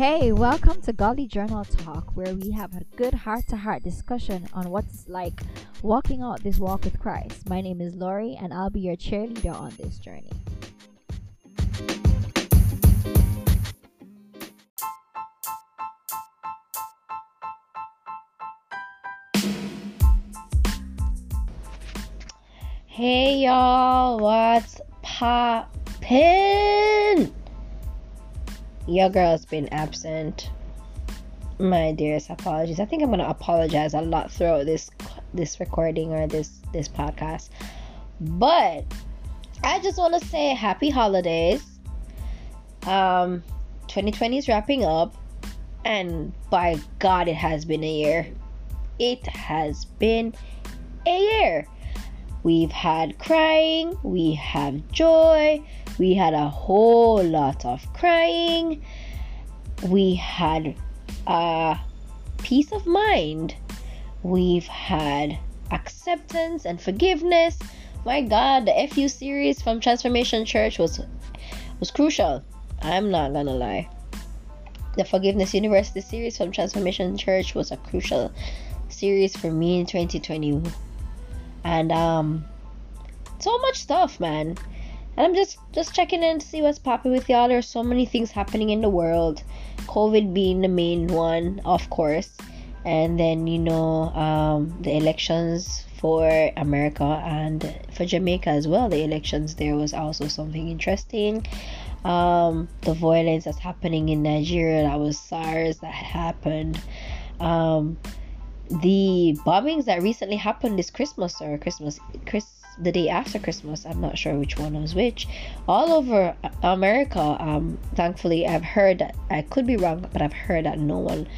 Hey, welcome to Golly Journal Talk, where we have a good heart to heart discussion on what it's like walking out this walk with Christ. My name is Lori, and I'll be your cheerleader on this journey. Hey y'all, what's poppin'? Your girl's been absent. My dearest apologies. I think I'm gonna apologize a lot throughout this this recording or this this podcast. But I just want to say happy holidays. Um 2020 is wrapping up and by God it has been a year. It has been a year. We've had crying, we have joy, we had a whole lot of crying, we had a peace of mind, we've had acceptance and forgiveness. My God, the FU series from Transformation Church was was crucial. I'm not gonna lie. The Forgiveness University series from Transformation Church was a crucial series for me in 2020 and um so much stuff man and i'm just just checking in to see what's popping with y'all. There's so many things happening in the world. Covid being the main one of course. And then you know um the elections for america and for jamaica as well. The elections there was also something interesting. Um the violence that's happening in nigeria that was sars that happened. Um the bombings that recently happened this Christmas or Christmas Chris the day after Christmas, I'm not sure which one was which, all over America. Um, thankfully, I've heard that I could be wrong, but I've heard that no one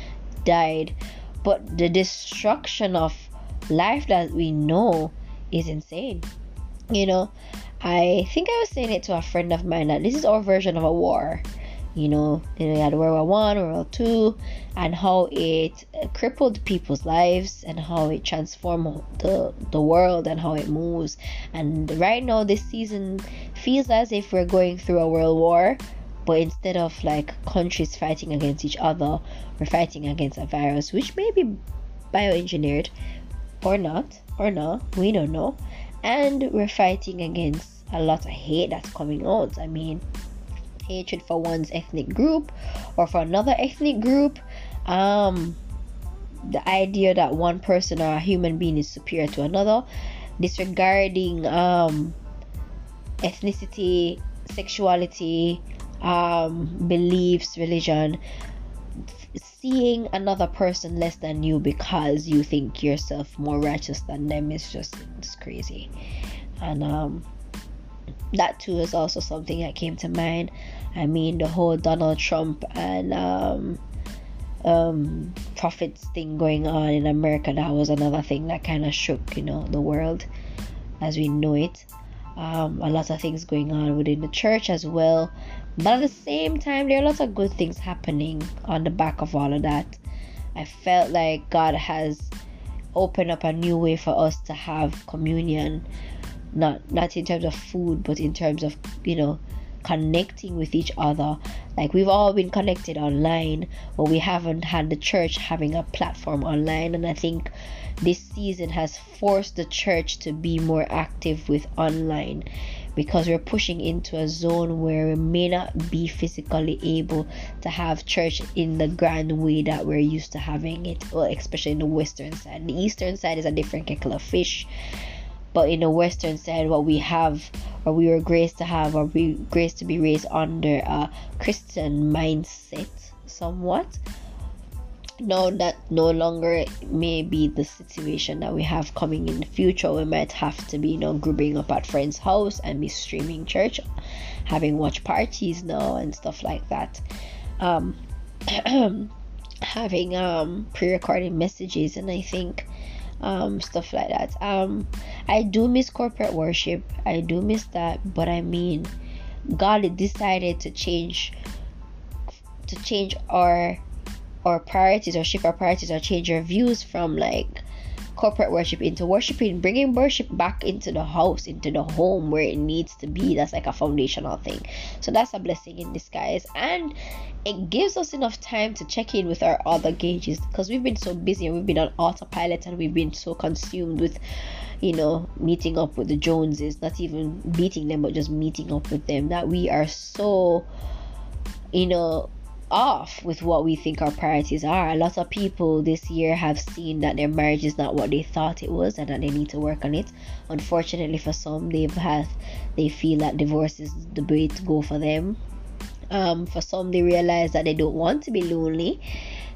died. But the destruction of life that we know is insane. You know, I think I was saying it to a friend of mine that this is our version of a war you know, you had World War One, World War Two, and how it crippled people's lives and how it transformed the the world and how it moves. And right now, this season feels as if we're going through a world war, but instead of like countries fighting against each other, we're fighting against a virus which may be bioengineered or not, or not, we don't know. And we're fighting against a lot of hate that's coming out. I mean, hatred for one's ethnic group or for another ethnic group um the idea that one person or a human being is superior to another disregarding um ethnicity sexuality um beliefs religion seeing another person less than you because you think yourself more righteous than them is just it's crazy and um that too is also something that came to mind. I mean, the whole Donald Trump and um, um, prophets thing going on in America, that was another thing that kind of shook, you know, the world as we know it. Um, a lot of things going on within the church as well. But at the same time, there are lots of good things happening on the back of all of that. I felt like God has opened up a new way for us to have communion not not in terms of food but in terms of you know connecting with each other. Like we've all been connected online but we haven't had the church having a platform online. And i think this season has forced the church to be more active with online because we're pushing into a zone where we may not be physically able to have church in the grand way that we're used to having it well especially in the western side. The eastern side is a different kettle of fish but in the western side what we have or we were graced to have or we graced to be raised under a christian mindset somewhat. Now that no longer may be the situation that we have coming in the future. We might have to be you know grouping up at friends house and be streaming church having watch parties now and stuff like that. Um having um pre-recorded messages and i think um, stuff like that. Um, I do miss corporate worship. I do miss that, but I mean, God decided to change to change our our priorities or shift our priorities or change our views from like corporate worship into worshiping, bringing worship back into the house, into the home where it needs to be. That's like a foundational thing. So that's a blessing in disguise. And it gives us enough time to check in with our other gauges because we've been so busy and we've been on autopilot and we've been so consumed with you know, meeting up with the Joneses, not even beating them, but just meeting up with them, that we are so, you know, off with what we think our priorities are. A lot of people this year have seen that their marriage is not what they thought it was and that they need to work on it. Unfortunately for some they've had they feel that divorce is the way to go for them. Um, for some they realize that they don't want to be lonely.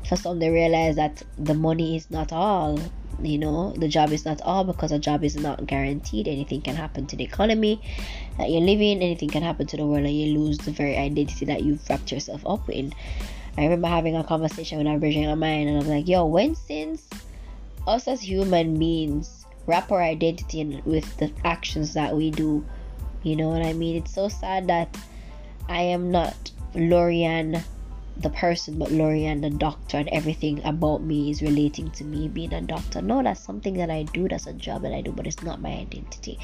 For some they realize that the money is not all you know the job is not all because a job is not guaranteed. Anything can happen to the economy that you're living. Anything can happen to the world and you lose the very identity that you've wrapped yourself up in. I remember having a conversation with a virgin of mine and i was like yo when since us as human beings wrap our identity in with the actions that we do you know what i mean? It's so sad that i am not lorian the person but Lorian the doctor and everything about me is relating to me being a doctor. No, that's something that I do, that's a job that I do, but it's not my identity.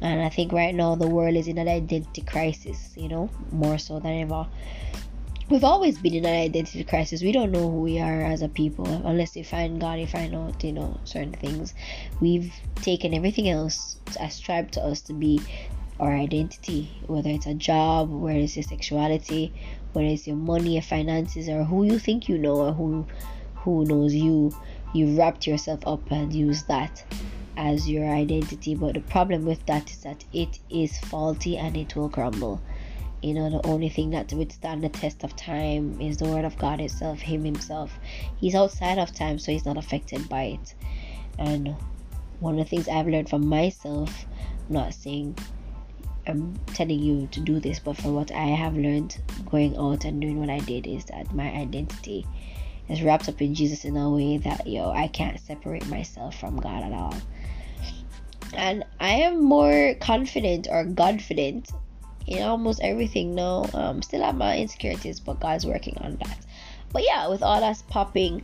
And I think right now the world is in an identity crisis, you know, more so than ever. We've always been in an identity crisis. We don't know who we are as a people unless we find God, we find out, you know, certain things. We've taken everything else ascribed to us to be our identity, whether it's a job, whether it's your sexuality, whether it's your money, your finances, or who you think you know, or who who knows you. You've wrapped yourself up and used that as your identity. But the problem with that is that it is faulty and it will crumble. You know, the only thing that withstand the test of time is the word of God itself, Him Himself. He's outside of time, so He's not affected by it. And one of the things I've learned from myself, I'm not saying I'm telling you to do this, but from what I have learned going out and doing what I did is that my identity is wrapped up in Jesus in a way that yo I can't separate myself from God at all. And I am more confident or confident in almost everything now. Um, still have my insecurities, but God's working on that. But yeah, with all that's popping,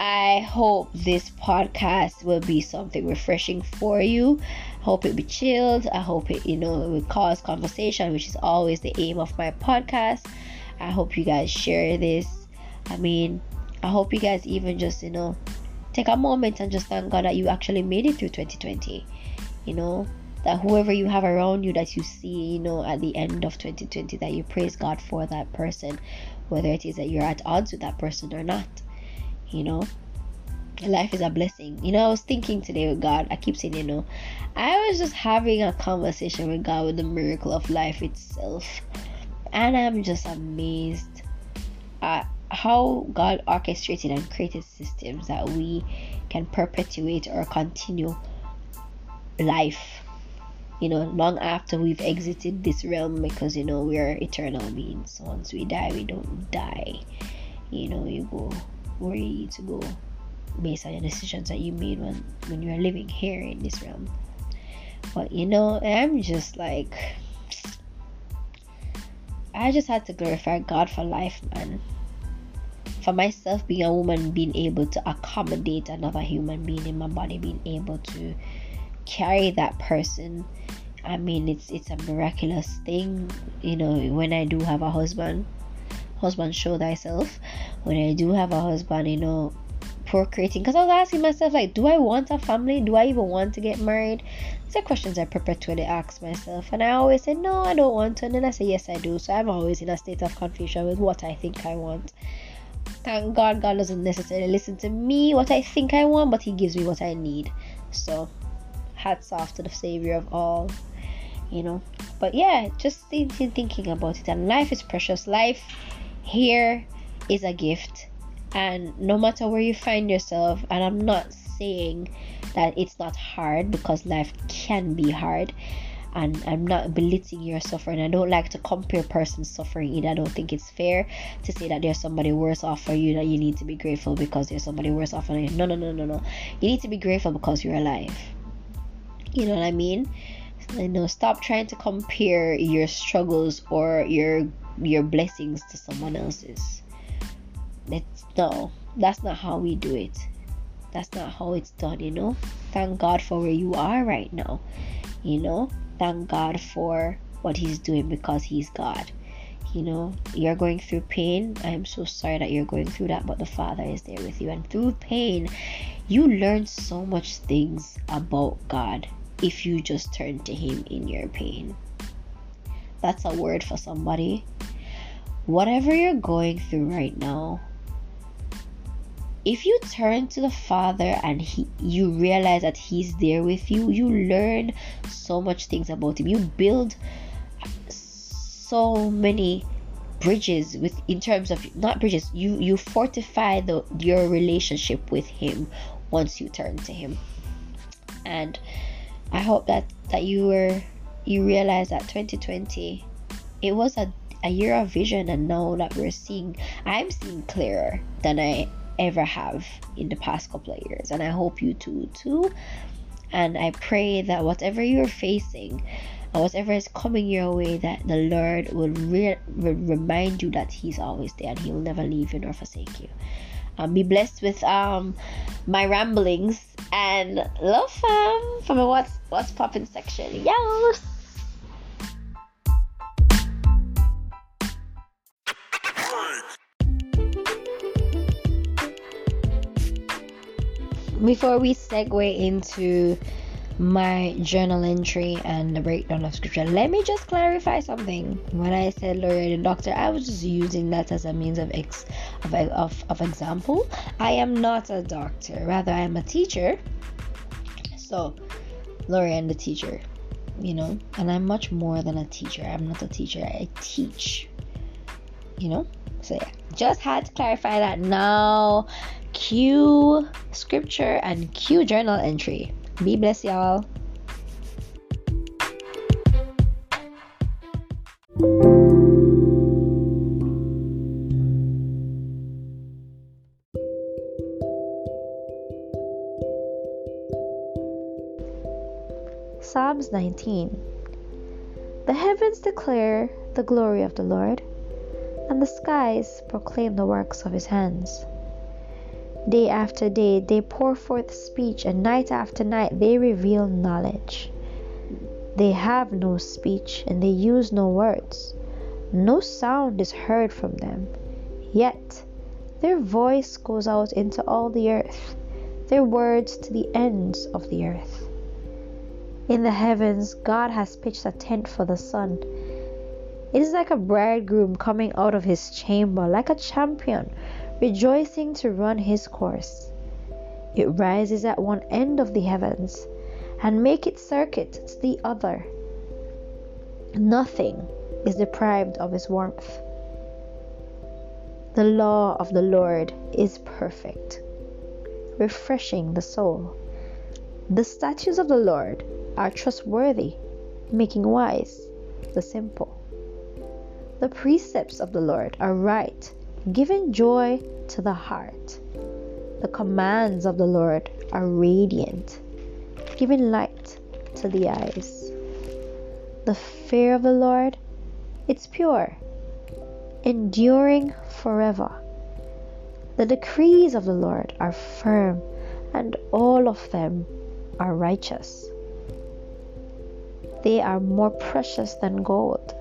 I hope this podcast will be something refreshing for you hope it be chilled. I hope it, you know, it will cause conversation, which is always the aim of my podcast. I hope you guys share this. I mean, I hope you guys even just, you know, take a moment and just thank God that you actually made it through 2020. You know, that whoever you have around you that you see, you know, at the end of 2020, that you praise God for that person, whether it is that you're at odds with that person or not. You know, life is a blessing. You know, I was thinking today with God, I keep saying, you know, I was just having a conversation with God with the miracle of life itself. And I'm just amazed at how God orchestrated and created systems that we can perpetuate or continue life you know long after we've exited this realm because you know we are eternal beings once we die we don't die you know you go where you need to go based on the decisions that you made when when you are living here in this realm. But you know i'm just like i just had to glorify god for life man. For myself being a woman being able to accommodate another human being in my body being able to carry that person i mean it's it's a miraculous thing. You know when i do have a husband husband show thyself. When i do have a husband you know procreating because I was asking myself like do I want a family? Do I even want to get married? These are questions I perpetually ask myself and I always say no I don't want to and then I say yes I do. So I'm always in a state of confusion with what I think I want. Thank God God doesn't necessarily listen to me what I think I want but he gives me what I need. So hats off to the savior of all you know. But yeah just thinking about it and life is precious. Life here is a gift and no matter where you find yourself and i'm not saying that it's not hard because life can be hard and i'm not belittling your suffering. I don't like to compare person's suffering either. I don't think it's fair to say that there's somebody worse off for you that you need to be grateful because there's somebody worse off for you. No no no no no. You need to be grateful because you're alive. You know what i mean? You know stop trying to compare your struggles or your your blessings to someone else's it's no, that's not how we do it. That's not how it's done, you know. Thank God for where you are right now. You know, thank God for what He's doing because He's God. You know, you're going through pain. I am so sorry that you're going through that, but the Father is there with you. And through pain, you learn so much things about God if you just turn to Him in your pain. That's a word for somebody. Whatever you're going through right now, if you turn to the father and he you realize that he's there with you you learn so much things about him. You build so many bridges with in terms of not bridges you you fortify the your relationship with him once you turn to him. And i hope that that you were you realize that 2020 it was a, a year of vision and now that we're seeing i'm seeing clearer than i ever have in the past couple of years and i hope you too too. And i pray that whatever you're facing and whatever is coming your way that the lord will, re- will remind you that he's always there and he will never leave you nor forsake you. Um, be blessed with um my ramblings and love fam from a what's what's popping section. Yes before we segue into my journal entry and the breakdown of scripture, let me just clarify something. When I said lawyer and doctor, I was just using that as a means of ex of, of, of example. I am not a doctor, rather I am a teacher. So, lawyer and the teacher, you know, and I'm much more than a teacher. I'm not a teacher. I teach. You know, so yeah, just had to clarify that. Now Cue scripture and cue journal entry. Be blessed, y'all. Psalms 19 The heavens declare the glory of the Lord, and the skies proclaim the works of his hands. Day after day they pour forth speech, and night after night they reveal knowledge. They have no speech, and they use no words. No sound is heard from them. Yet their voice goes out into all the earth, their words to the ends of the earth. In the heavens, God has pitched a tent for the sun. It is like a bridegroom coming out of his chamber, like a champion rejoicing to run his course. It rises at one end of the heavens and make its circuit to the other. Nothing is deprived of its warmth. The law of the Lord is perfect, refreshing the soul. The statutes of the Lord are trustworthy, making wise the simple. The precepts of the Lord are right, giving joy to the heart. The commands of the Lord are radiant, giving light to the eyes. The fear of the Lord, it's pure, enduring forever. The decrees of the Lord are firm, and all of them are righteous. They are more precious than gold,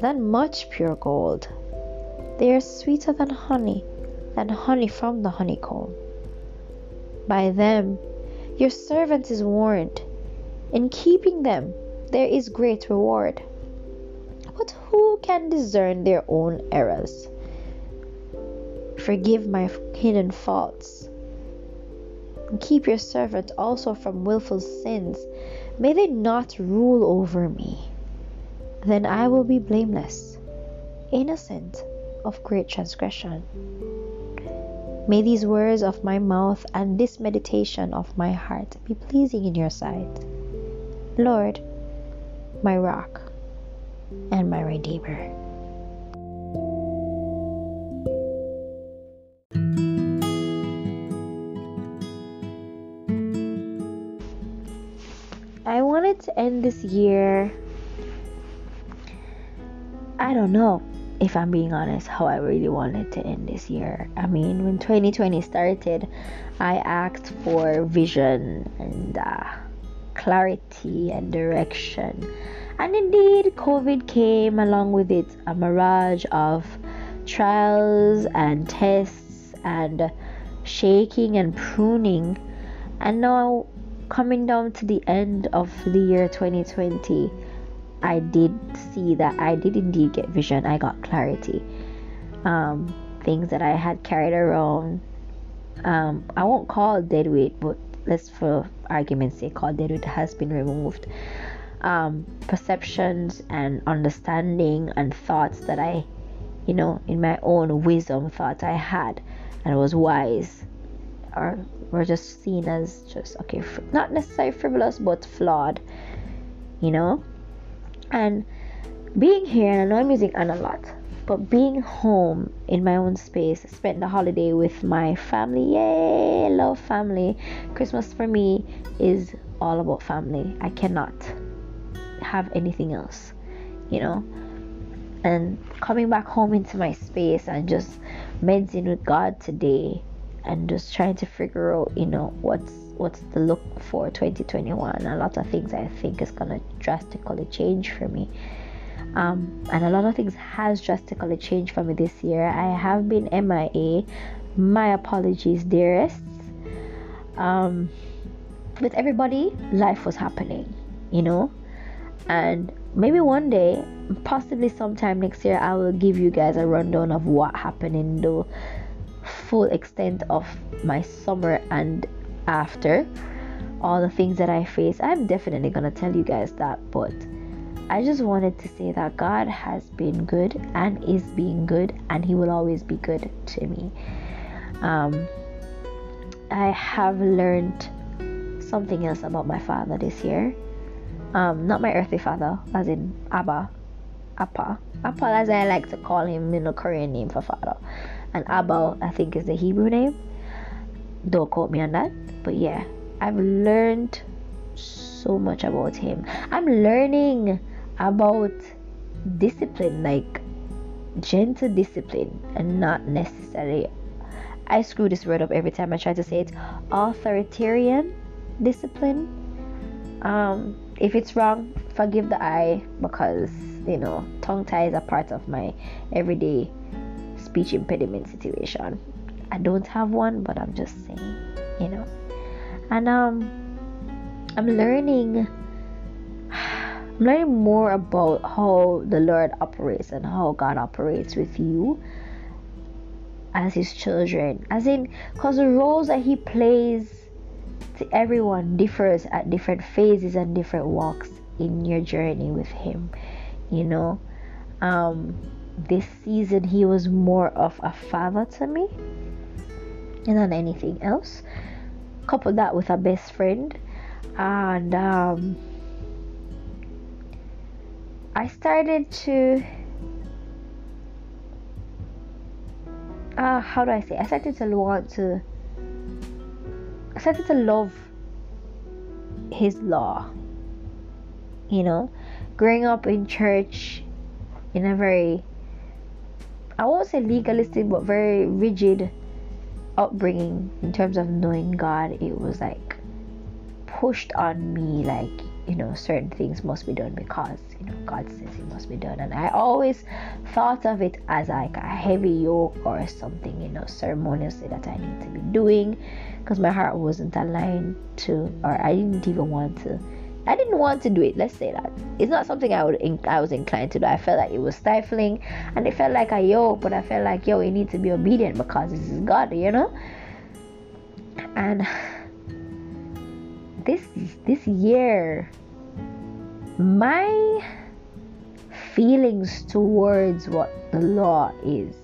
than much pure gold they are sweeter than honey, than honey from the honeycomb. By them your servant is warned. In keeping them there is great reward. But who can discern their own errors? Forgive my hidden faults. And keep your servant also from wilful sins. May they not rule over me. Then I will be blameless, innocent of great transgression. May these words of my mouth and this meditation of my heart be pleasing in your sight. Lord, my rock and my redeemer. I wanted to end this year, I don't know, if I'm being honest, how I really wanted to end this year. I mean, when 2020 started, I asked for vision and uh, clarity and direction. And indeed, COVID came along with it a mirage of trials and tests and shaking and pruning. And now, coming down to the end of the year 2020, I did see that I did indeed get vision. I got clarity. Um, things that I had carried around. Um, I won't call dead weight, but let's for argument's sake call dead weight has been removed. Um, perceptions and understanding and thoughts that I, you know, in my own wisdom thought I had and was wise, or were just seen as just okay, fr- not necessarily frivolous but flawed, you know and being here, and I know I'm using an a lot, but being home in my own space, spent the holiday with my family. Yay, love family. Christmas for me is all about family. I cannot have anything else, you know. And coming back home into my space and just meditating with God today and just trying to figure out, you know, what's what's the look for 2021 a lot of things i think is going to drastically change for me. Um, and a lot of things has drastically changed for me this year. I have been mia my apologies dearest. Um, with everybody life was happening you know? And maybe one day possibly sometime next year i will give you guys a rundown of what happened in the full extent of my summer and after all the things that I face, I'm definitely gonna tell you guys that. But I just wanted to say that God has been good and is being good, and He will always be good to me. Um, I have learned something else about my father this year. Um, not my earthly father, as in Abba, Appa, Appa, as I like to call him, in a Korean name for father, and Abba, I think, is the Hebrew name. Don't quote me on that but yeah i've learned so much about him. I'm learning about discipline like gentle discipline and not necessarily i screw this word up every time i try to say it authoritarian discipline. Um if it's wrong forgive the eye because you know tongue tie is a part of my everyday speech impediment situation i don't have one but i'm just saying you know. And um i'm learning i'm learning more about how the lord operates and how god operates with you as his children. As in because the roles that he plays to everyone differs at different phases and different walks in your journey with him you know. Um this season he was more of a father to me than anything else. Couple that with a best friend. And um, I started to uh, how do I say? I started to want to I started to love his law you know? Growing up in church in a very I won't say legalistic but very rigid upbringing in terms of knowing God, it was like pushed on me like you know certain things must be done because you know God says it must be done. And I always thought of it as like a heavy yoke or something you know ceremoniously that I need to be doing because my heart wasn't aligned to or I didn't even want to I didn't want to do it. Let's say that it's not something I would I was inclined to do. I felt like it was stifling, and it felt like a yoke. But I felt like yo, you need to be obedient because this is God, you know. And this this year, my feelings towards what the law is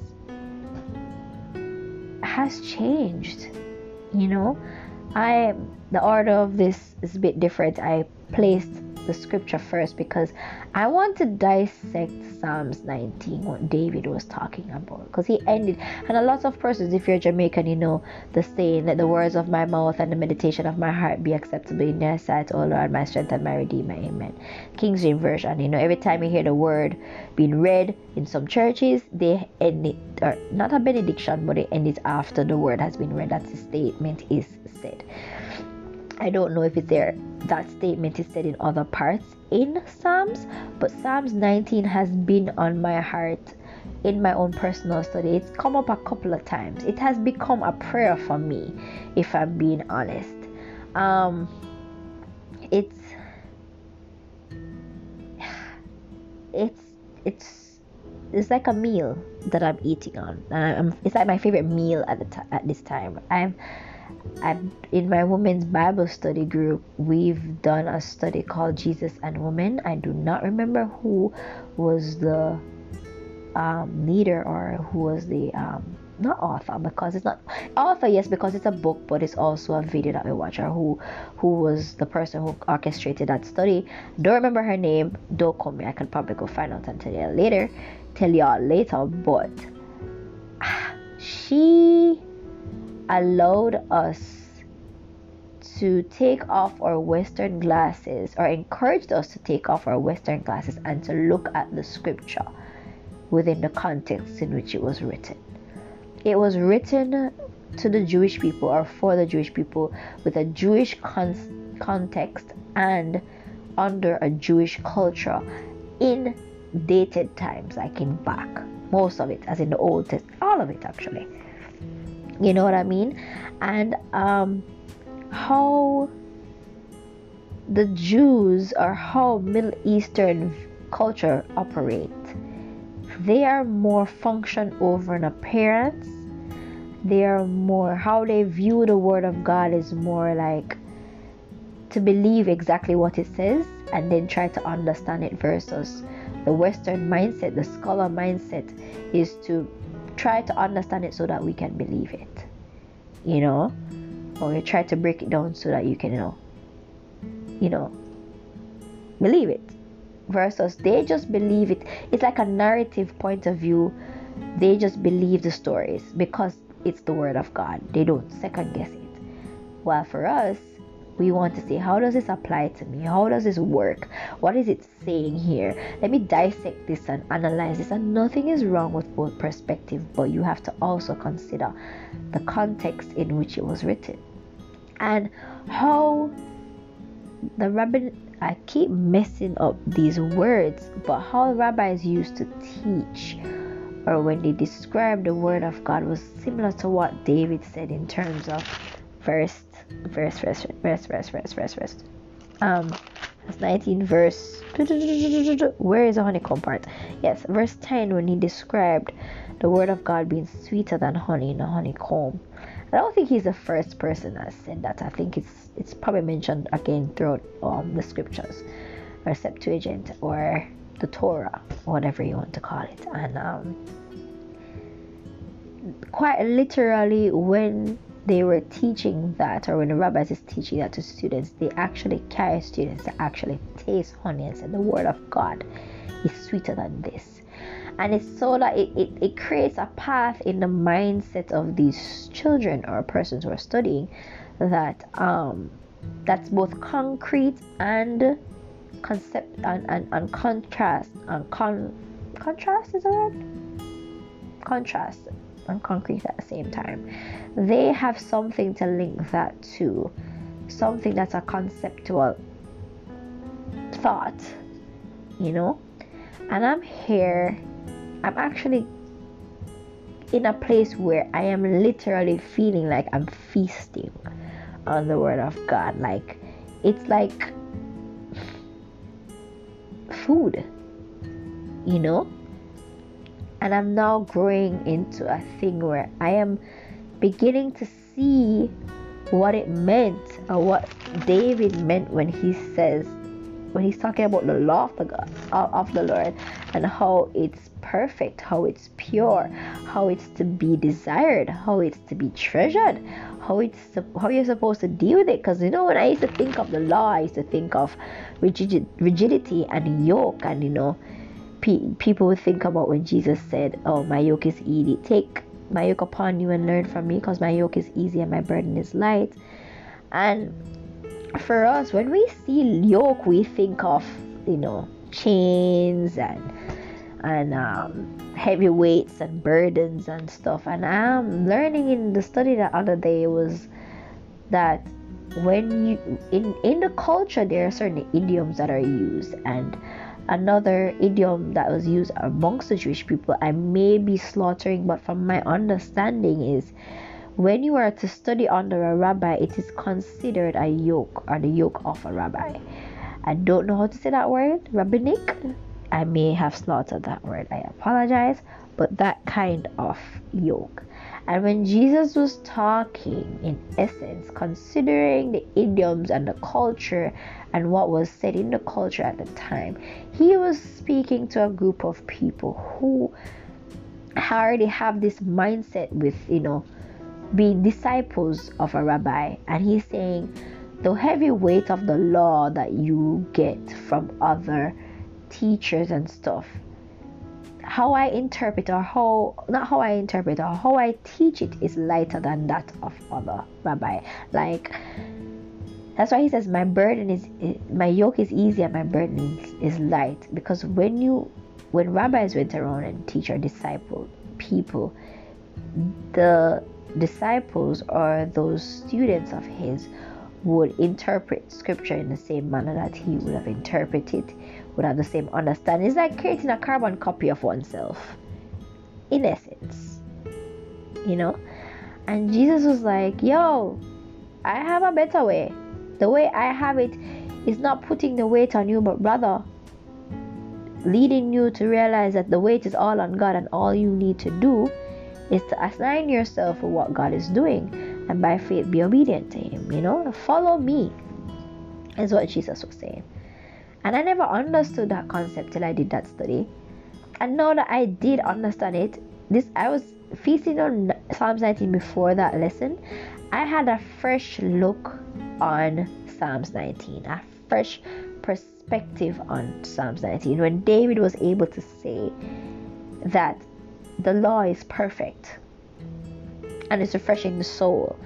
has changed. You know, I the order of this is a bit different. I placed the scripture first because I want to dissect Psalms 19, what David was talking about. Because he ended, and a lot of persons, if you're Jamaican, you know the saying, Let the words of my mouth and the meditation of my heart be acceptable in your sight, O Lord, my strength and my redeemer. Amen. King James Version, you know, every time you hear the word being read in some churches, they end it, or not a benediction, but they end it after the word has been read. That's the statement is said. I don't know if it's there that statement is said in other parts in Psalms, but Psalms 19 has been on my heart in my own personal study. It's come up a couple of times. It has become a prayer for me, if I'm being honest. Um, it's it's it's it's like a meal that I'm eating on. Um, it's like my favorite meal at the t- at this time. I'm I'm in my women's Bible study group, we've done a study called Jesus and Women. I do not remember who was the um, leader or who was the um, not author because it's not author yes because it's a book but it's also a video that we watch or who who was the person who orchestrated that study. Don't remember her name. Don't call me. I can probably go find out and tell you later tell y'all later but she allowed us to take off our Western glasses or encouraged us to take off our Western glasses and to look at the scripture within the context in which it was written. It was written to the Jewish people or for the Jewish people with a Jewish con- context and under a Jewish culture in dated times, like in back. Most of it, as in the Old Testament, all of it actually. You know what I mean? And um, how the Jews or how Middle Eastern culture operate. They are more function over an appearance. They are more how they view the word of God is more like to believe exactly what it says and then try to understand it versus the Western mindset, the scholar mindset is to try to understand it so that we can believe it. You know? Or you try to break it down so that you can, you know, you know, believe it. Versus they just believe it. It's like a narrative point of view. They just believe the stories because it's the word of God. They don't second guess it. While for us, we want to see how does this apply to me? How does this work? What is it saying here? Let me dissect this and analyze this and nothing is wrong with both perspective but you have to also consider the context in which it was written. And how the rabbi i keep messing up these words but how rabbis used to teach or when they describe the word of god was similar to what david said in terms of verse verse, verse, verse, verse, verse, verse, verse. Um, that's 19 verse. Where is the honeycomb part? Yes, verse 10 when he described the word of God being sweeter than honey in a honeycomb. I don't think he's the first person that said that. I think it's it's probably mentioned again throughout um, the scriptures, or Septuagint, or the Torah, whatever you want to call it. And um, quite literally, when they were teaching that, or when the rabbis is teaching that to students, they actually carry students to actually taste honey and say the word of God is sweeter than this. And it's so that it, it, it creates a path in the mindset of these children or persons who are studying that um that's both concrete and concept and, and, and contrast and con contrast is a word? Contrast and concrete at the same time. They have something to link that to, something that's a conceptual thought, you know. And I'm here, I'm actually in a place where I am literally feeling like I'm feasting on the Word of God. Like, it's like food, you know? and I'm now growing into a thing where I am beginning to see what it meant or what David meant when he says when he's talking about the law of the God, of the Lord and how it's perfect, how it's pure, how it's to be desired, how it's to be treasured, how it's how you're supposed to deal with it. Because you know, when I used to think of the law, I used to think of rigid, rigidity and yoke, and you know, pe- people would think about when Jesus said, "Oh, my yoke is easy. Take my yoke upon you and learn from me, because my yoke is easy and my burden is light." And for us, when we see yoke, we think of you know chains and and um, heavy weights and burdens and stuff. And I'm learning in the study the other day was that when you in in the culture there are certain idioms that are used and another idiom that was used amongst the Jewish people I may be slaughtering but from my understanding is when you are to study under a rabbi it is considered a yoke or the yoke of a rabbi I don't know how to say that word rabbinic I may have slaughtered that word. I apologize, but that kind of yoke. And when Jesus was talking, in essence, considering the idioms and the culture and what was said in the culture at the time, he was speaking to a group of people who already have this mindset with, you know, being disciples of a rabbi. And he's saying, the heavy weight of the law that you get from other teachers and stuff how I interpret or how not how I interpret or how I teach it is lighter than that of other rabbi. Like that's why he says my burden is my yoke is easy and my burden is, is light because when you when rabbis went around and teach or disciple people the disciples or those students of his would interpret scripture in the same manner that he would have interpreted would have the same understanding. It's like creating a carbon copy of oneself, in essence. You know? And Jesus was like, Yo, I have a better way. The way I have it is not putting the weight on you, but rather leading you to realize that the weight is all on God and all you need to do is to assign yourself for what God is doing and by faith be obedient to Him. You know, follow me, is what Jesus was saying. And I never understood that concept till I did that study. And now that I did understand it, this I was feasting on Psalms 19 before that lesson. I had a fresh look on Psalms 19, a fresh perspective on Psalms 19 when David was able to say that the law is perfect and it's refreshing the soul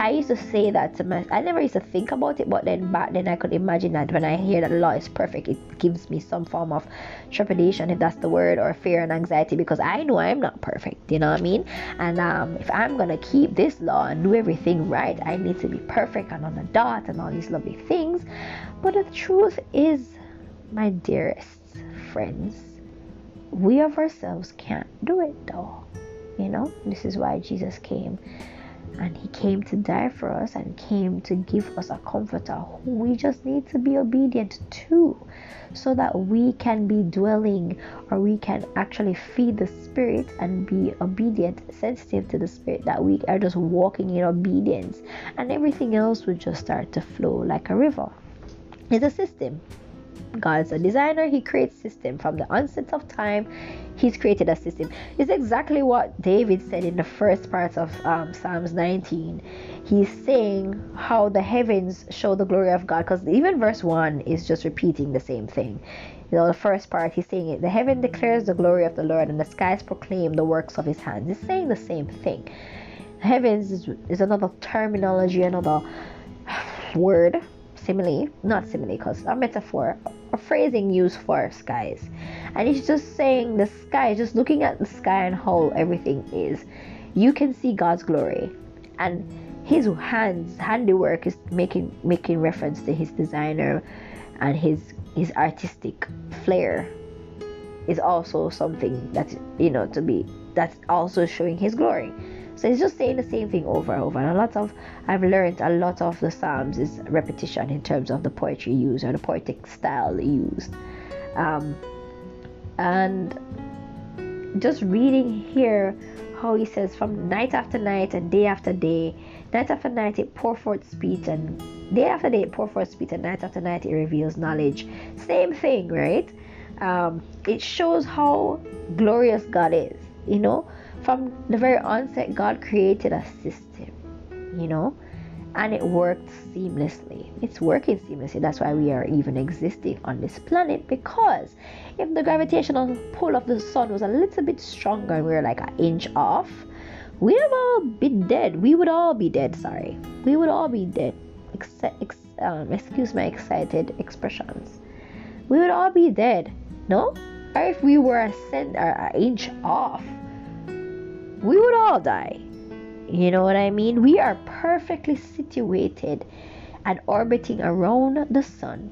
I used to say that to myself. I never used to think about it, but then back then I could imagine that when I hear that law is perfect, it gives me some form of trepidation, if that's the word, or fear and anxiety because I know I'm not perfect. You know what I mean? And um, if I'm gonna keep this law and do everything right, I need to be perfect and on the dot and all these lovely things. But the truth is, my dearest friends, we of ourselves can't do it though. You know, this is why Jesus came. And he came to die for us and came to give us a comforter who we just need to be obedient to so that we can be dwelling or we can actually feed the spirit and be obedient sensitive to the spirit that we are just walking in obedience. And everything else will just start to flow like a river. It's a system God's a designer, He creates system from the onset of time. He's created a system. It's exactly what David said in the first part of um, Psalms 19. He's saying how the heavens show the glory of God, because even verse 1 is just repeating the same thing. You know, the first part, he's saying it. The heaven declares the glory of the Lord, and the skies proclaim the works of his hands. He's saying the same thing. Heavens is, is another terminology, another word simile, not simile, because a metaphor, a phrasing used for skies. And he's just saying the sky, just looking at the sky and how everything is, you can see God's glory. And his hands, handiwork is making making reference to his designer and his his artistic flair is also something that you know to be that's also showing his glory. So it's just saying the same thing over and over. And a lot of I've learned a lot of the Psalms is repetition in terms of the poetry used or the poetic style used. Um, and just reading here how he says from night after night and day after day, night after night it pour forth speech and day after day it pour forth speech and night after night it reveals knowledge same thing right um, it shows how glorious god is you know from the very onset god created a system you know and it worked seamlessly. It's working seamlessly. That's why we are even existing on this planet because if the gravitational pull of the sun was a little bit stronger and we were like an inch off we'd have all been dead. We would all be dead sorry. We would all be dead. Ex- ex- um, excuse my excited expressions, we would all be dead, no? Or if we were a cent or an inch off, we would all die. You know what I mean? We are perfectly situated and orbiting around the sun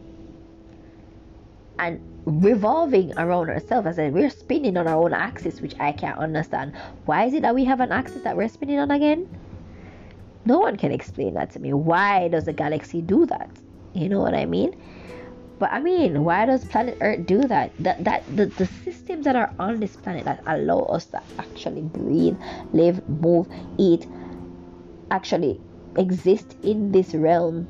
and revolving around ourselves as in we're spinning on our own axis which i can't understand why is it that we have an axis that we're spinning on again no one can explain that to me. Why does the galaxy do that? You know what I mean? But I mean, why does planet Earth do that? That that the, the systems that are on this planet that allow us to actually breathe, live, move, eat, actually exist in this realm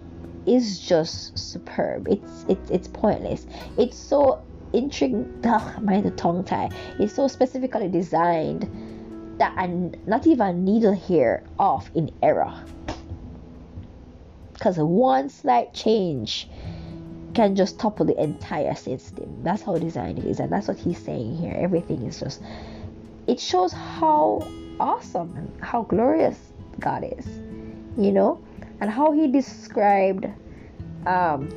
is just superb. It's it's it's pointless. It's so intriguing. Ugh, my the tongue tie. It's so specifically designed that not even needle hair off in error because one slight change can just topple the entire system that's how design is, and that's what he's saying here everything is just it shows how awesome and how glorious god is you know and how he described um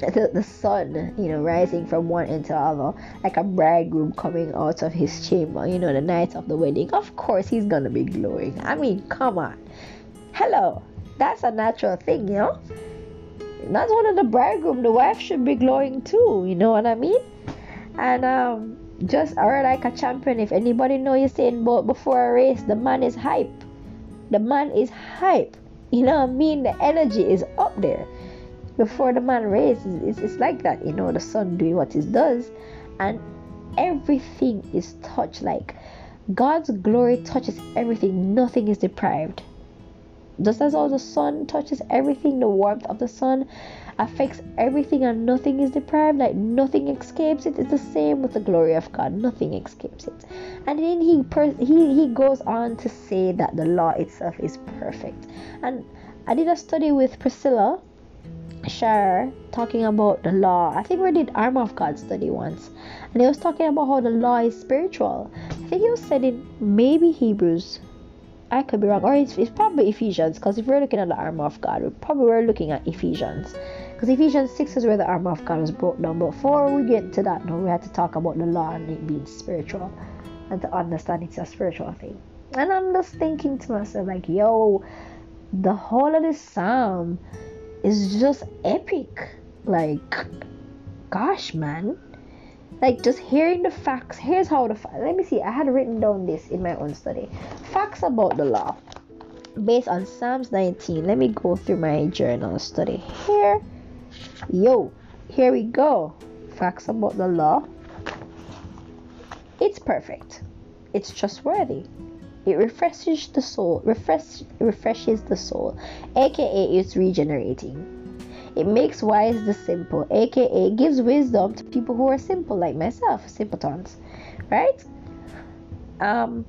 the, the sun, you know, rising from one end to the other, like a bridegroom coming out of his chamber, you know, the night of the wedding. Of course, he's gonna be glowing. I mean, come on. Hello, that's a natural thing, you know. One of the bridegroom. The wife should be glowing too. You know what I mean? And um, just or like a champion. If anybody know you saying but before a race, the man is hype. The man is hype. You know what I mean? The energy is up there before the man races. It's, it's like that, you know, the sun doing what it does, and everything is touched. Like God's glory touches everything, nothing is deprived. Just as all the sun touches everything, the warmth of the sun affects everything and nothing is deprived, like nothing escapes it. It's the same with the glory of God, nothing escapes it. And then he he he goes on to say that the law itself is perfect. And I did a study with Priscilla Shirer talking about the law. I think we did Arm of God study once, and he was talking about how the law is spiritual. I think he was said in maybe Hebrews. I could be wrong, or it's, it's probably Ephesians, because if we're looking at the armor of God, we probably were looking at Ephesians, because Ephesians 6 is where the armor of God was brought down. But before we get to that, no, we had to talk about the law and it being spiritual, and to understand it's a spiritual thing. And I'm just thinking to myself, like, yo, the whole of this psalm is just epic. Like, gosh, man. Like, just hearing the facts. Here's how the facts. Let me see. I had written down this in my own study. Facts about the law. Based on Psalms 19. Let me go through my journal study here. Yo, here we go. Facts about the law. It's perfect. It's trustworthy. It refreshes the soul, refresh, refreshes the soul, aka it's regenerating. It makes wise the simple, aka gives wisdom to people who are simple like myself, simpletons, right? Um,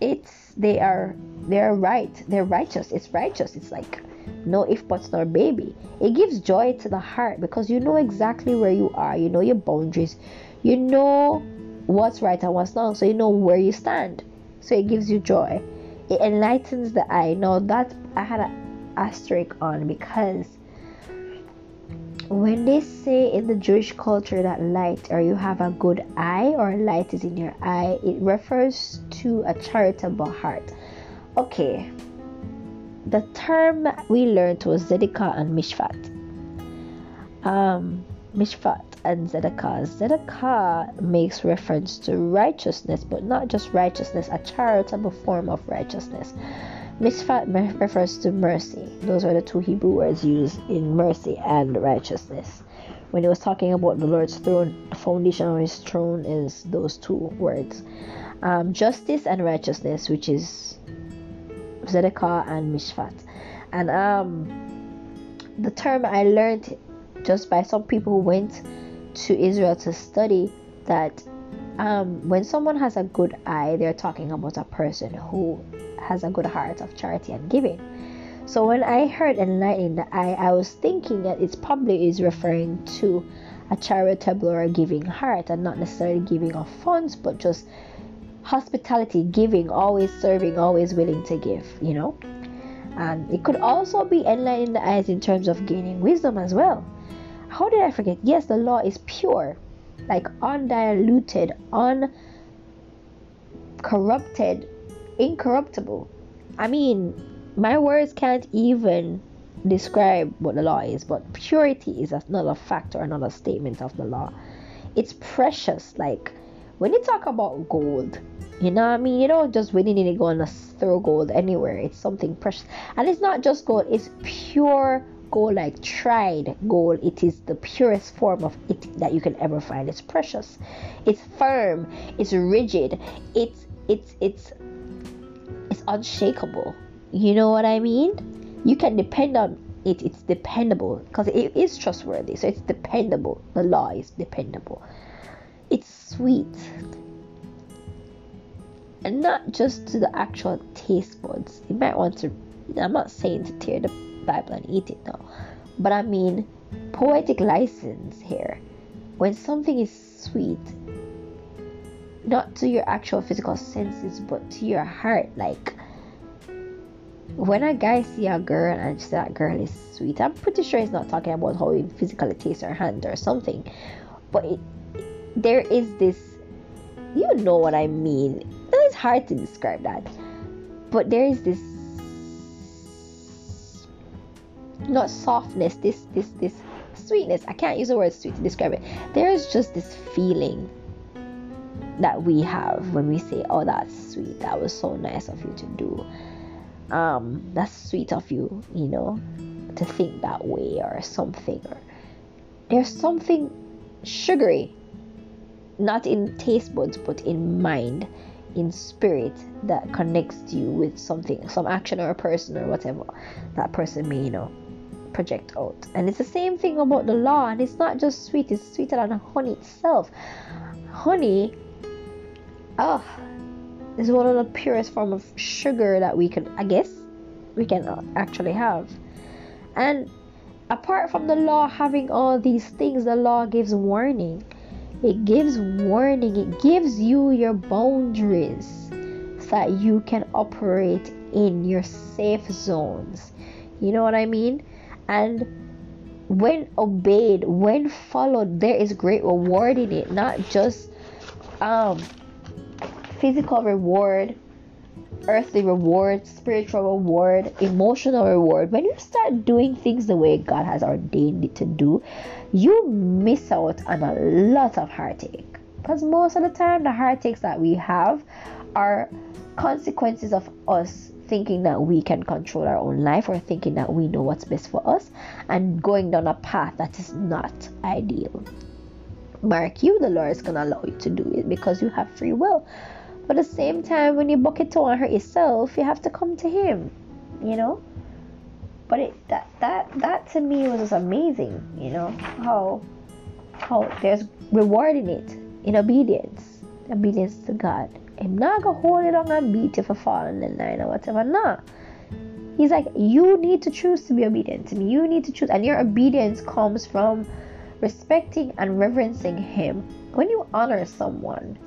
it's they are they are right, they're righteous. It's righteous. It's like no if buts nor baby. It gives joy to the heart because you know exactly where you are. You know your boundaries. You know what's right and what's wrong so you know where you stand so it gives you joy it enlightens the eye now that i had an asterisk on because when they say in the jewish culture that light or you have a good eye or light is in your eye it refers to a charitable heart okay the term we learned was zedekah and mishpat um mishpat and Zedekah. Zedekah makes reference to righteousness, but not just righteousness, a charitable form of righteousness. Mishpat refers to mercy. Those are the two Hebrew words used in mercy and righteousness. When he was talking about the Lord's throne, the foundation of his throne is those two words. Um, justice and righteousness, which is Zedekiah and Mishpat. And um, the term I learned just by some people who went to Israel to study that um, when someone has a good eye, they're talking about a person who has a good heart of charity and giving. So when I heard enlightening the eye, I was thinking that it probably is referring to a charitable or a giving heart and not necessarily giving of funds, but just hospitality, giving, always serving, always willing to give, you know. And it could also be enlightening the eyes in terms of gaining wisdom as well. How did I forget? Yes, the law is pure, like undiluted, uncorrupted, incorruptible. I mean, my words can't even describe what the law is, but purity is another factor, another statement of the law. It's precious. Like when you talk about gold, you know I mean? You don't just willy nilly go and throw gold anywhere. It's something precious. And it's not just gold, it's pure gold, like tried gold. It is the purest form of it that you can ever find. It's precious. It's firm. It's rigid. It's it's it's it's unshakable. You know what I mean? You can depend on it. It's dependable because it is trustworthy. So it's dependable. The law is dependable. It's sweet and not just to the actual taste buds. You might want to. I'm not saying to tear the Bible and eat it now, but I mean poetic license here. When something is sweet, not to your actual physical senses, but to your heart, like when a guy see a girl and that girl is sweet, I'm pretty sure he's not talking about how he physically tastes her hand or something, but it, there is this, you know what I mean it's hard to describe that. But there is this not softness, this this this sweetness. I can't use the word sweet to describe it. There is just this feeling that we have when we say, "Oh, that's sweet. That was so nice of you to do." Um, that's sweet of you, you know, to think that way or something. Or there's something sugary, not in taste buds, but in mind in spirit that connects you with something, some action or a person or whatever that person may, know, project out. And it's the same thing about the law, and it's not just sweet, it's sweeter than honey itself. Honey, oh, is one of the purest form of sugar that we can, I guess, we can actually have. And apart from the law having all these things, the law gives warning it gives warning, it gives you your boundaries so that you can operate in your safe zones. You know what I mean? And when obeyed, when followed, there is great reward in it, not just um, physical reward, earthly reward, spiritual reward, emotional reward. When you start doing things the way God has ordained it to do, you miss out on a lot of heartache. Because most of the time, the heartaches that we have are consequences of us thinking that we can control our own life or thinking that we know what's best for us and going down a path that is not ideal. Mark you, the Lord is going to allow you to do it because you have free will. But at the same time, when you buck it to and hurt yourself, you have to come to Him, you know. But it that that that to me was just amazing, you know how how there's reward in it in obedience, obedience to God. I'm not gonna hold it on and beat you for falling in line or whatever. Nah. He's like, you need to choose to be obedient to me. You need to choose, and your obedience comes from respecting and reverencing Him. When you honor someone,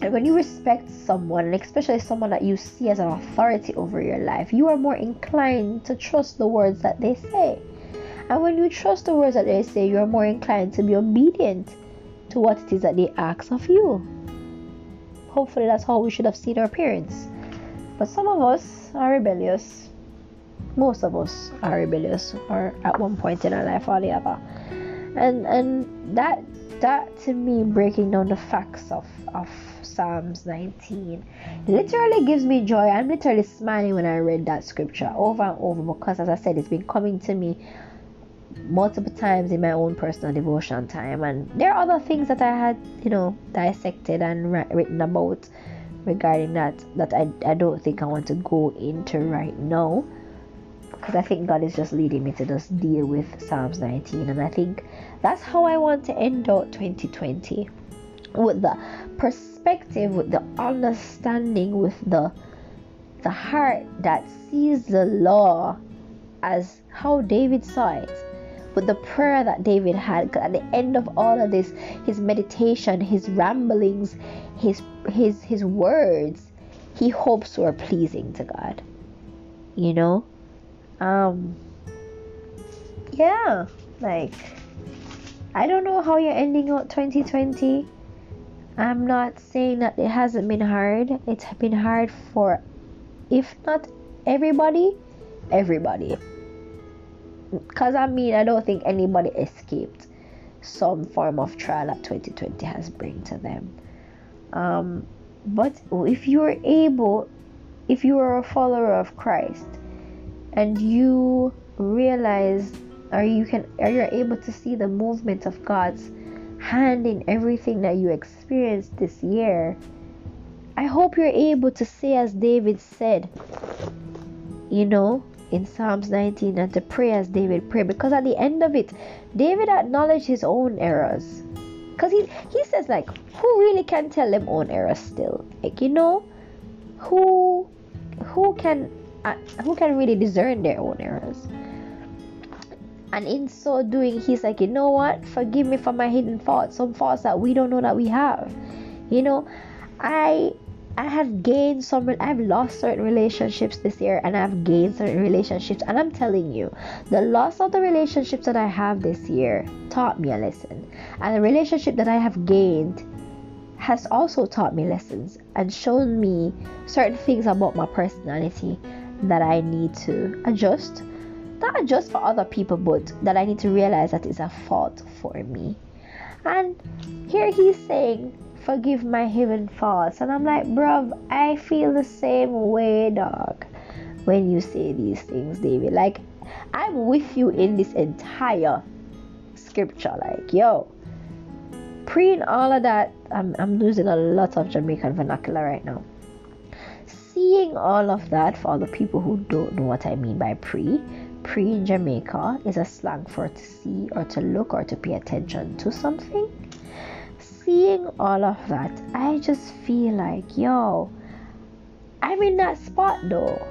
and when you respect someone, and especially someone that you see as an authority over your life, you are more inclined to trust the words that they say. And when you trust the words that they say, you are more inclined to be obedient to what it is that they ask of you. Hopefully, that's how we should have seen our parents. But some of us are rebellious. Most of us are rebellious, or at one point in our life or the other. And and that that to me breaking down the facts of of Psalms 19 literally gives me joy. I'm literally smiling when I read that scripture over and over because, as I said, it's been coming to me multiple times in my own personal devotion time. And there are other things that I had, you know, dissected and written about regarding that that I, I don't think I want to go into right now. because I think God is just leading me to just deal with Psalms 19. And I think that's how I want to end out 2020 with the perspective, with the understanding, with the the heart that sees the law as how David saw it, with the prayer that David had. At the end of all of this, his meditation, his ramblings, his his his words, he hopes were pleasing to God. You know, um, yeah, like I don't know how you're ending out 2020. I'm not saying that it hasn't been hard. It's been hard for, if not everybody, everybody. Because I mean, I don't think anybody escaped some form of trial that 2020 has bring to them. Um, but if you are able, if you are a follower of Christ, and you realize, or you can, or you're able to see the movement of God's hand in everything that you experienced this year, I hope you're able to say, as David said, you know, in Psalms 19, and to pray as David prayed. Because at the end of it, David acknowledged his own errors. Because he, he says, like, who really can tell them own errors still? Like, you know, who who can uh, who can really discern their own errors? And in so doing, he's like, you know what? Forgive me for my hidden faults, some faults that we don't know that we have. You know, I I have gained some I've lost certain relationships this year and I've gained certain relationships and I'm telling you the loss of the relationships that I have this year taught me a lesson and the relationship that I have gained has also taught me lessons and shown me certain things about my personality that I need to adjust not just for other people, but that I need to realize that it's a fault for me. And here he's saying, Forgive my hidden faults. And I'm like, bruv, I feel the same way, dog, when you say these things, David. Like, I'm with you in this entire scripture. Like, yo, praying all of that, I'm, I'm losing a lot of Jamaican vernacular right now. Seeing all of that for the people who don't know what I mean by pree, Pree in Jamaica is a slang for to see or to look or to pay attention to something. Seeing all of that, I just feel like, yo, I'm in that spot though.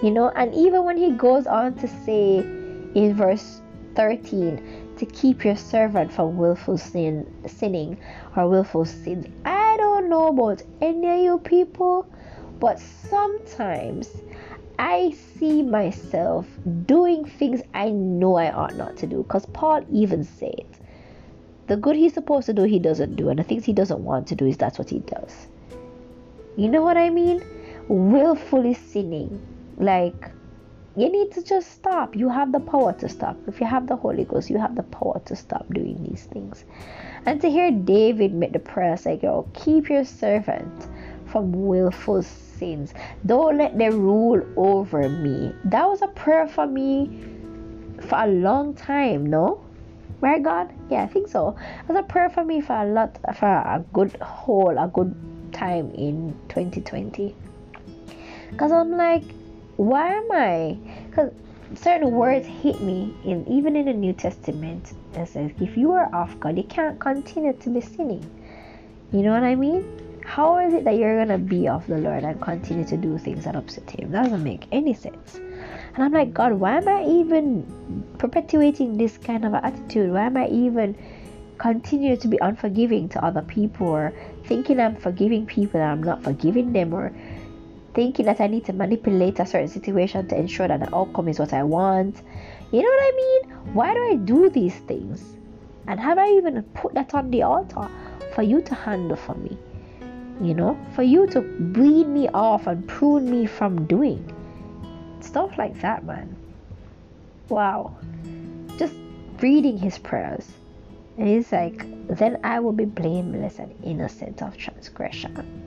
You know, and even when he goes on to say in verse 13 to keep your servant from willful sin, sinning or willful sins, I don't know about any of you people, but sometimes I see myself doing things I know I ought not to do. Because Paul even said, the good he's supposed to do, he doesn't do. And the things he doesn't want to do is that's what he does. You know what I mean? Willfully sinning. Like, you need to just stop. You have the power to stop. If you have the Holy Ghost, you have the power to stop doing these things. And to hear David make the prayer, like, yo, keep your servant from willful sins. Don't let them rule over me. That was a prayer for me for a long time, no? Right, God? Yeah, I think so. As a prayer for me for a lot, for a good whole, a good time in 2020. Because I'm like, why am I? Because certain words hit me in even in the New Testament. It says, if you are off God, you can't continue to be sinning. You know what I mean? How is it that you're gonna be of the Lord and continue to do things that upset Him? That doesn't make any sense. And I'm like, God, why am I even perpetuating this kind of attitude? Why am I even continue to be unforgiving to other people or thinking I'm forgiving people and I'm not forgiving them or thinking that I need to manipulate a certain situation to ensure that the outcome is what I want? You know what I mean? Why do I do these things? And have I even put that on the altar for you to handle for me? You know, for you to bleed me off and prune me from doing. Stuff like that, man. Wow. Just reading his prayers. And he's like, then I will be blameless and innocent of transgression.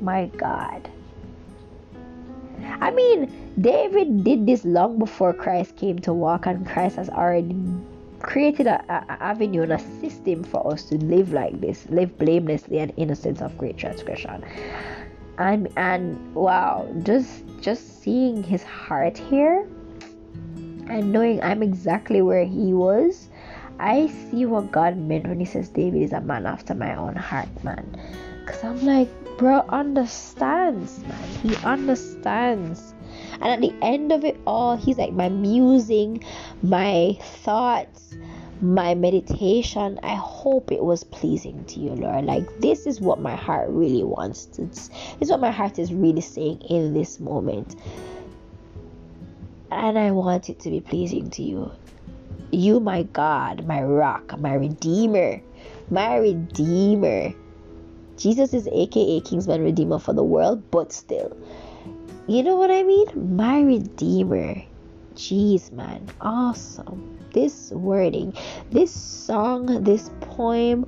My God. I mean, David did this long before Christ came to walk, and Christ has already created a, a, avenue and a system for us to live like this, live blamelessly and innocent of great transgression. And and wow, just just seeing his heart here, and knowing I'm exactly where he was, I see what God meant when he says David is a man after my own heart, man. Cause I'm like, bro understands, man. He understands. And at the end of it all, he's like my musing, my thoughts, my meditation. I hope it was pleasing to you, Lord. Like this is what my heart really wants. It's, this is what my heart is really saying in this moment. And I want it to be pleasing to you. You, my God, my rock, my redeemer, my redeemer. Jesus is aka Kinsman Redeemer for the world, but still. You know what I mean? My Redeemer. Jeez, man. Awesome. This wording, this song, this poem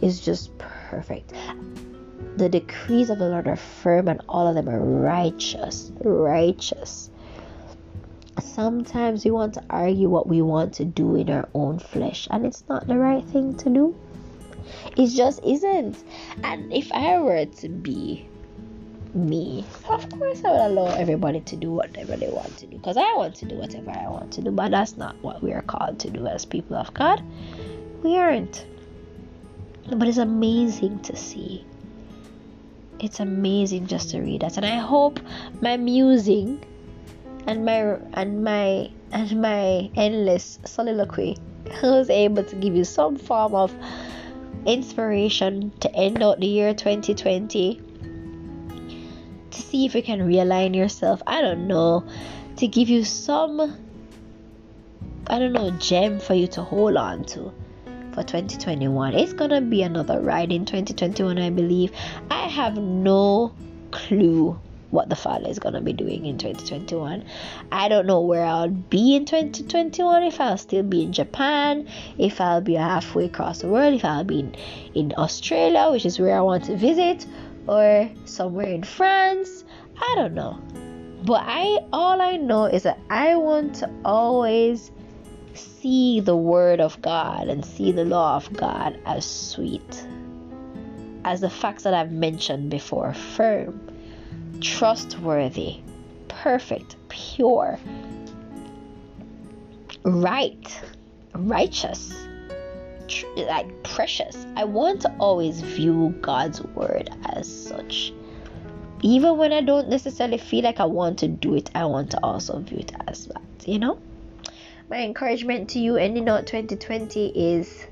is just perfect. The decrees of the Lord are firm and all of them are righteous. Righteous. Sometimes we want to argue what we want to do in our own flesh, and it's not the right thing to do. It just isn't. And if I were to be me, of course I would allow everybody to do whatever they want to do because I want to do whatever I want to do, but that's not what we are called to do as people of God. We aren't. But it's amazing to see. It's amazing just to read that, and I hope my musing and my and my and my endless soliloquy was able to give you some form of inspiration to end out the year 2020 to see if you can realign yourself. I don't know. To give you some i don't know gem for you to hold on to for 2021 it's gonna be another ride in 2021 i believe. I have no clue what the Father is to be doing in 2021. I don't know where I'll be in 2021, if I'll still be in Japan, if I'll be halfway across the world, if I'll be in, in Australia, which is where I want to visit, or somewhere in France. I don't know. But I all I know is that I want to always see the word of God and see the law of God as sweet. As the facts that I've mentioned before firm trustworthy, perfect, pure, right, righteous, tr- like precious. I want to always view God's word as such. Even when I don't necessarily feel like I want to do it, I want to also view it as that, you know? My encouragement to you ending out 2020 is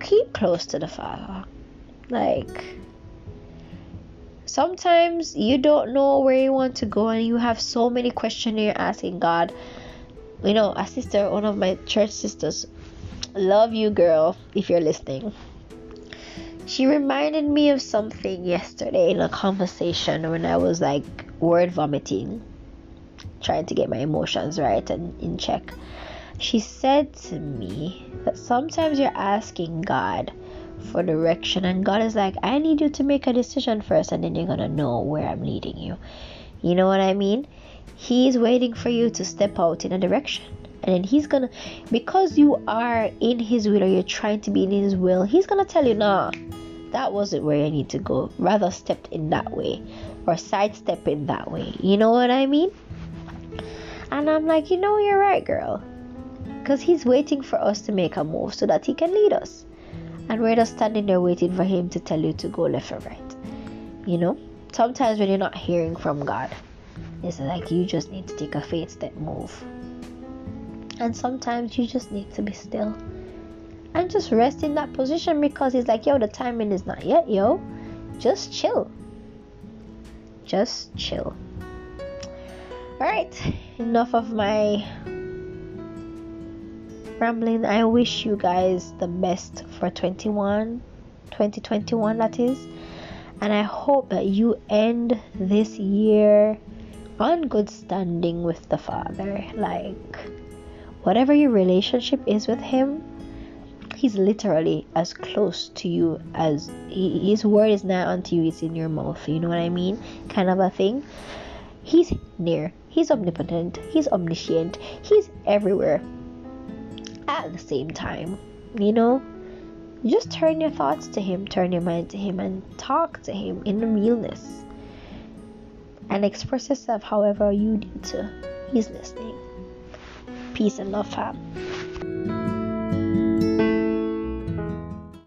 keep close to the Father. Like, sometimes you don't know where you want to go and you have so many questions you're asking God. You know, a sister, one of my church sisters, love you, girl, if you're listening. She reminded me of something yesterday in a conversation when I was like word vomiting, trying to get my emotions right and in check. She said to me that sometimes you're asking God for direction. And God is like, I need you to make a decision first, and then you're gonna know where I'm leading you. You know what I mean? He's waiting for you to step out in a direction. And then he's gonna, because you are in his will or you're trying to be in his will, he's gonna tell you, nah, that wasn't where you need to go. Rather step in that way or sidestep in that way. You know what I mean? And I'm like, you know, you're right, girl. Because he's waiting for us to make a move so that he can lead us and we're just standing there waiting for him to tell you to go left or right. You know, sometimes when you're not hearing from God, it's like you just need to take a faith step move. And sometimes you just need to be still and just rest in that position because it's like, yo, the timing is not yet, yo. Just chill. Just chill. Alright, enough of my rambling. I wish you guys the best for 21, 2021, that is. And I hope that you end this year on good standing with the Father. Like, whatever your relationship is with Him, He's literally as close to you as His word is not unto you, it's in your mouth. You know what I mean? Kind of a thing. He's near, He's omnipotent, He's omniscient, He's everywhere at the same time. You know, just turn your thoughts to Him, turn your mind to Him, and talk to Him in realness. And express yourself however you need to. He's listening. Peace and love, fam.